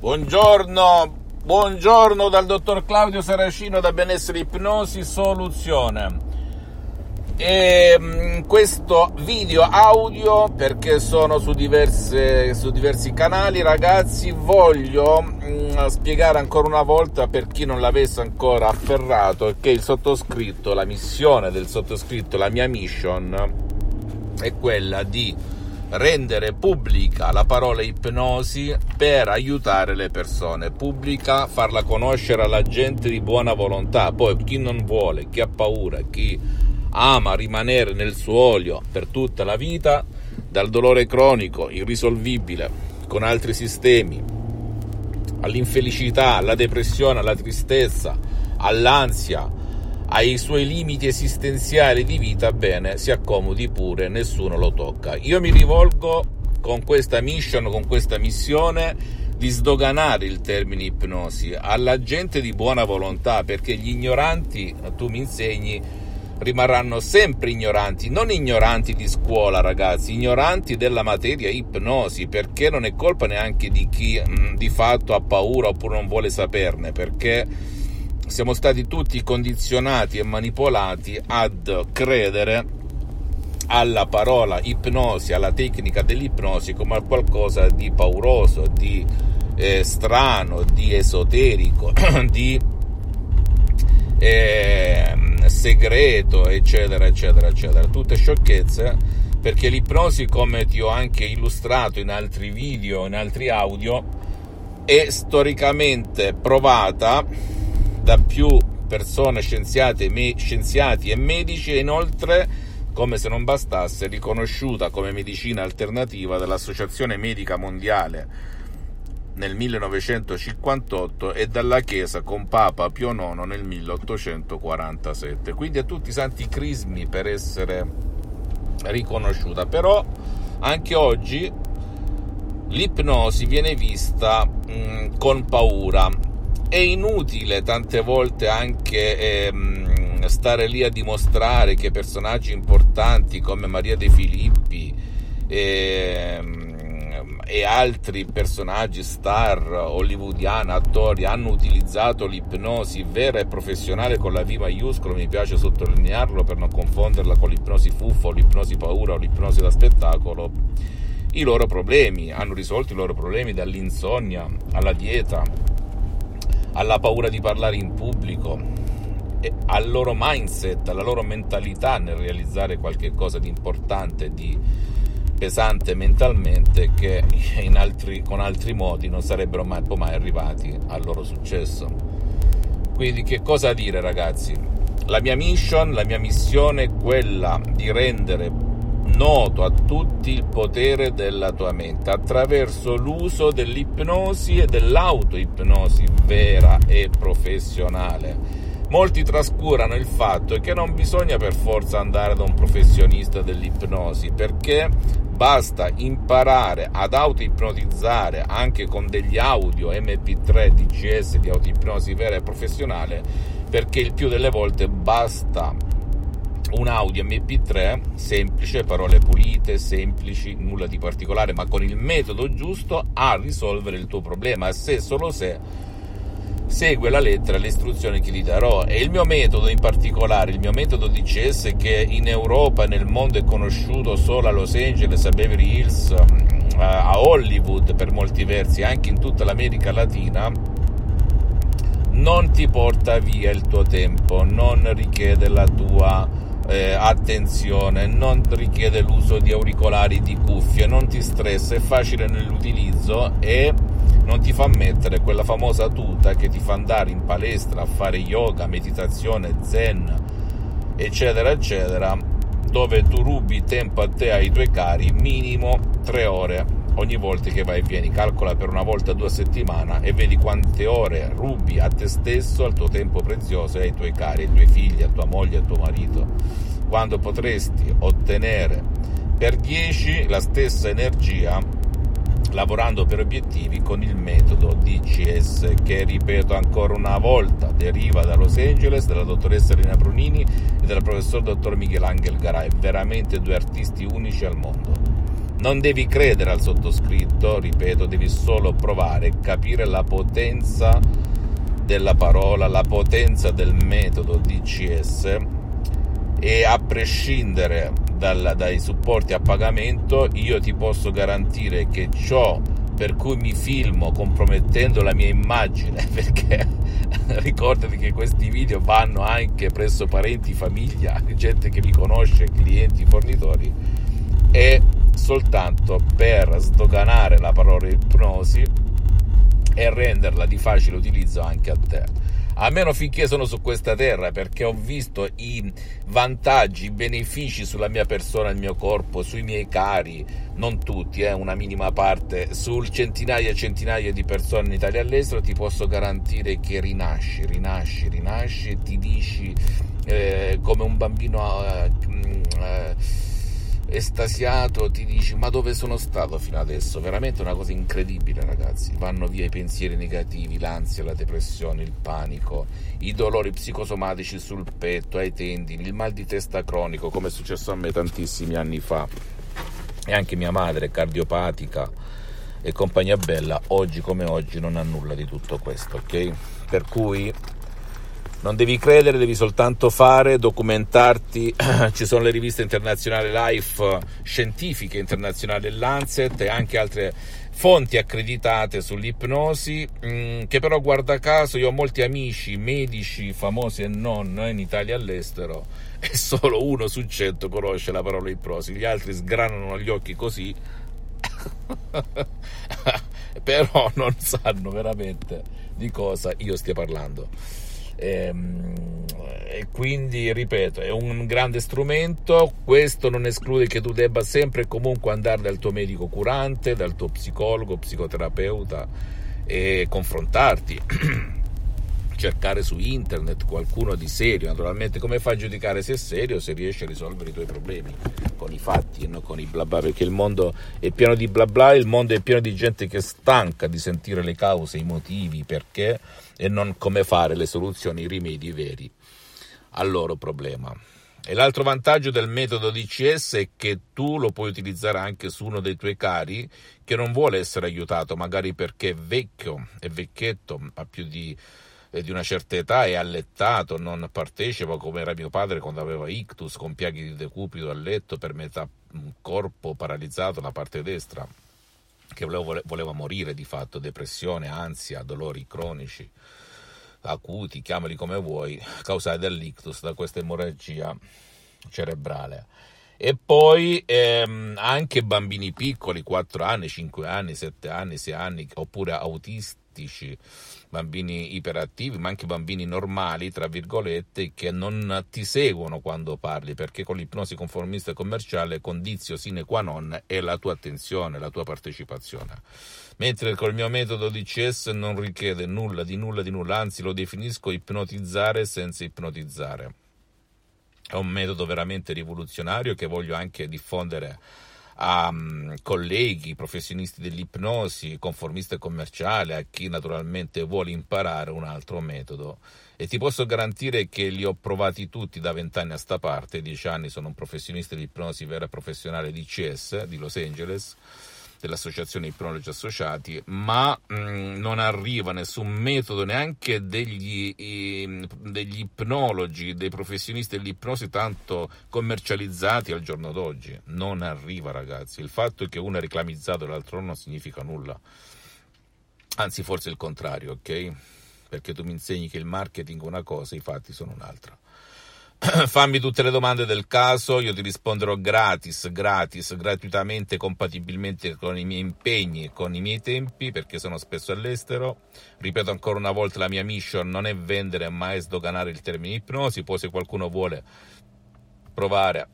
Buongiorno, buongiorno dal dottor Claudio Saracino da Benessere Ipnosi Soluzione. E mm, questo video audio perché sono su, diverse, su diversi canali ragazzi voglio mm, spiegare ancora una volta per chi non l'avesse ancora afferrato che il sottoscritto la missione del sottoscritto la mia mission è quella di rendere pubblica la parola ipnosi per aiutare le persone, pubblica, farla conoscere alla gente di buona volontà, poi chi non vuole, chi ha paura, chi ama rimanere nel suo olio per tutta la vita, dal dolore cronico irrisolvibile con altri sistemi, all'infelicità, alla depressione, alla tristezza, all'ansia, ai suoi limiti esistenziali di vita, bene, si accomodi pure, nessuno lo tocca. Io mi rivolgo con questa mission, con questa missione di sdoganare il termine ipnosi alla gente di buona volontà, perché gli ignoranti, tu mi insegni, rimarranno sempre ignoranti, non ignoranti di scuola ragazzi, ignoranti della materia ipnosi, perché non è colpa neanche di chi mh, di fatto ha paura oppure non vuole saperne, perché siamo stati tutti condizionati e manipolati ad credere alla parola ipnosi, alla tecnica dell'ipnosi come a qualcosa di pauroso, di eh, strano, di esoterico, di eh, segreto, eccetera, eccetera, eccetera. Tutte sciocchezze perché l'ipnosi, come ti ho anche illustrato in altri video, in altri audio, è storicamente provata da più persone scienziate, me, scienziati e medici e inoltre, come se non bastasse, riconosciuta come medicina alternativa dall'Associazione Medica Mondiale nel 1958 e dalla Chiesa con Papa Pio IX nel 1847. Quindi ha tutti i santi crismi per essere riconosciuta. Però anche oggi l'ipnosi viene vista mh, con paura è inutile tante volte anche ehm, stare lì a dimostrare che personaggi importanti come Maria De Filippi ehm, e altri personaggi star hollywoodiani, attori hanno utilizzato l'ipnosi vera e professionale con la V maiuscola, mi piace sottolinearlo per non confonderla con l'ipnosi fuffa o l'ipnosi paura o l'ipnosi da spettacolo. I loro problemi, hanno risolto i loro problemi dall'insonnia alla dieta, alla paura di parlare in pubblico, al loro mindset, alla loro mentalità nel realizzare qualcosa di importante, di pesante mentalmente, che altri, con altri modi non sarebbero mai, mai arrivati al loro successo. Quindi che cosa dire ragazzi? La mia mission, la mia missione è quella di rendere noto a tutti il potere della tua mente attraverso l'uso dell'ipnosi e dell'autoipnosi vera e professionale. Molti trascurano il fatto che non bisogna per forza andare da un professionista dell'ipnosi perché basta imparare ad autoipnotizzare anche con degli audio MP3 DGS di autoipnosi vera e professionale perché il più delle volte basta un audio MP3 semplice, parole pulite, semplici, nulla di particolare, ma con il metodo giusto a risolvere il tuo problema, se solo se segue la lettera le istruzioni che ti darò. E il mio metodo in particolare, il mio metodo DCS che in Europa e nel mondo è conosciuto solo a Los Angeles, a Beverly Hills, a Hollywood per molti versi, anche in tutta l'America Latina, non ti porta via il tuo tempo, non richiede la tua eh, attenzione, non richiede l'uso di auricolari, di cuffie, non ti stressa, è facile nell'utilizzo e non ti fa mettere quella famosa tuta che ti fa andare in palestra a fare yoga, meditazione, zen, eccetera, eccetera, dove tu rubi tempo a te e ai tuoi cari minimo tre ore ogni volta che vai e vieni, calcola per una volta due a settimana e vedi quante ore rubi a te stesso, al tuo tempo prezioso e ai tuoi cari, ai tuoi figli, a tua moglie, a tuo marito, quando potresti ottenere per 10 la stessa energia lavorando per obiettivi con il metodo DCS che, ripeto ancora una volta, deriva da Los Angeles, dalla dottoressa Elena Brunini e dal professor dottor Michelangelo Garay, veramente due artisti unici al mondo. Non devi credere al sottoscritto, ripeto, devi solo provare, capire la potenza della parola, la potenza del metodo DCS e a prescindere dal, dai supporti a pagamento io ti posso garantire che ciò per cui mi filmo compromettendo la mia immagine perché ricordati che questi video vanno anche presso parenti, famiglia, gente che mi conosce, clienti, fornitori è soltanto per sdoganare la parola ipnosi e renderla di facile utilizzo anche a te almeno finché sono su questa terra, perché ho visto i vantaggi, i benefici sulla mia persona, il mio corpo, sui miei cari, non tutti, eh, una minima parte, sul centinaia e centinaia di persone in Italia e all'estero, ti posso garantire che rinasci, rinasci, rinasci e ti dici eh, come un bambino... Eh, eh, estasiato ti dici ma dove sono stato fino adesso? Veramente una cosa incredibile ragazzi. Vanno via i pensieri negativi l'ansia la depressione il panico i dolori psicosomatici sul petto ai tendini il mal di testa cronico come è successo a me tantissimi anni fa. E anche mia madre cardiopatica e compagnia bella oggi come oggi non ha nulla di tutto questo ok? Per cui non devi credere, devi soltanto fare, documentarti. Ci sono le riviste internazionali Life scientifiche internazionali Lancet e anche altre fonti accreditate sull'ipnosi, mm, che però guarda caso io ho molti amici medici famosi e non in Italia e all'estero e solo uno su cento conosce la parola ipnosi, gli altri sgranano gli occhi così, però non sanno veramente di cosa io stia parlando. E, ehm, e quindi, ripeto, è un grande strumento. Questo non esclude che tu debba sempre e comunque andare dal tuo medico curante, dal tuo psicologo, psicoterapeuta e confrontarti. cercare su internet qualcuno di serio, naturalmente come fai a giudicare se è serio se riesci a risolvere i tuoi problemi con i fatti e non con i bla bla, perché il mondo è pieno di bla bla, il mondo è pieno di gente che è stanca di sentire le cause, i motivi, perché e non come fare le soluzioni, i rimedi veri al loro problema. E l'altro vantaggio del metodo DCS è che tu lo puoi utilizzare anche su uno dei tuoi cari che non vuole essere aiutato, magari perché è vecchio, è vecchietto, ha più di di una certa età è allettato, non partecipa come era mio padre quando aveva ictus con piaghe di decupito a letto per metà corpo paralizzato la parte destra, che voleva, voleva morire di fatto, depressione, ansia, dolori cronici, acuti, chiamali come vuoi, causati dall'ictus, da questa emorragia cerebrale. E poi ehm, anche bambini piccoli, 4 anni, 5 anni, 7 anni, 6 anni, oppure autistici, bambini iperattivi, ma anche bambini normali, tra virgolette, che non ti seguono quando parli, perché con l'ipnosi conformista e commerciale condizio sine qua non è la tua attenzione, la tua partecipazione. Mentre con il mio metodo di CS non richiede nulla di nulla di nulla, anzi lo definisco ipnotizzare senza ipnotizzare. È un metodo veramente rivoluzionario che voglio anche diffondere a um, colleghi, professionisti dell'ipnosi, conformista e commerciale, a chi naturalmente vuole imparare un altro metodo. E ti posso garantire che li ho provati tutti da vent'anni a sta parte, dieci anni sono un professionista di ipnosi vera professionale di CS di Los Angeles dell'associazione Ipnologi Associati, ma mm, non arriva nessun metodo neanche degli, i, degli ipnologi, dei professionisti dell'ipnosi tanto commercializzati al giorno d'oggi. Non arriva, ragazzi. Il fatto che uno è reclamizzato e l'altro non significa nulla. Anzi, forse il contrario, ok? Perché tu mi insegni che il marketing è una cosa, i fatti sono un'altra. fammi tutte le domande del caso, io ti risponderò gratis, gratis, gratuitamente, compatibilmente con i miei impegni e con i miei tempi, perché sono spesso all'estero. Ripeto ancora una volta, la mia mission non è vendere, ma è sdoganare il termine ipnosi. Poi se qualcuno vuole provare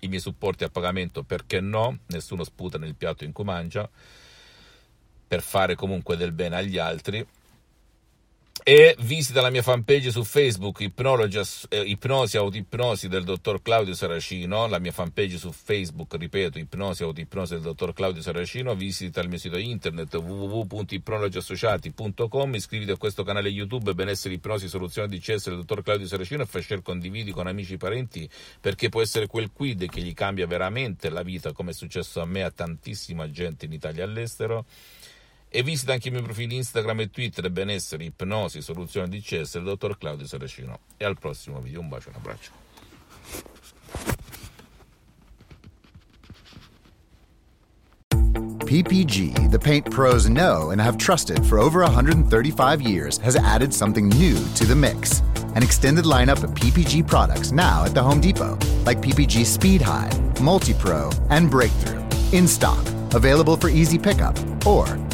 i miei supporti a pagamento perché no, nessuno sputa nel piatto in cui mangia, per fare comunque del bene agli altri e visita la mia fanpage su Facebook eh, Ipnosi Autoipnosi del dottor Claudio Saracino. La mia fanpage su Facebook ripeto Ipnosi Autoipnosi del dottor Claudio Saracino. Visita il mio sito internet www.ipnologiassociati.com iscriviti a questo canale YouTube Benessere Ipnosi Soluzione di CS del dottor Claudio Saracino e fai share condividi con amici e parenti perché può essere quel quid che gli cambia veramente la vita come è successo a me a tantissima gente in Italia e all'estero e visita anche i miei profili Instagram e Twitter benessere, ipnosi, soluzione di CS dottor Claudio Saracino. E al prossimo video, un bacio un abbraccio. PPG, the paint pros know and have trusted for over 135 years, has added something new to the mix. An extended lineup of PPG products now at the Home Depot, like PPG Speed High, Multi Pro, and Breakthrough. In stock, available for easy pickup, or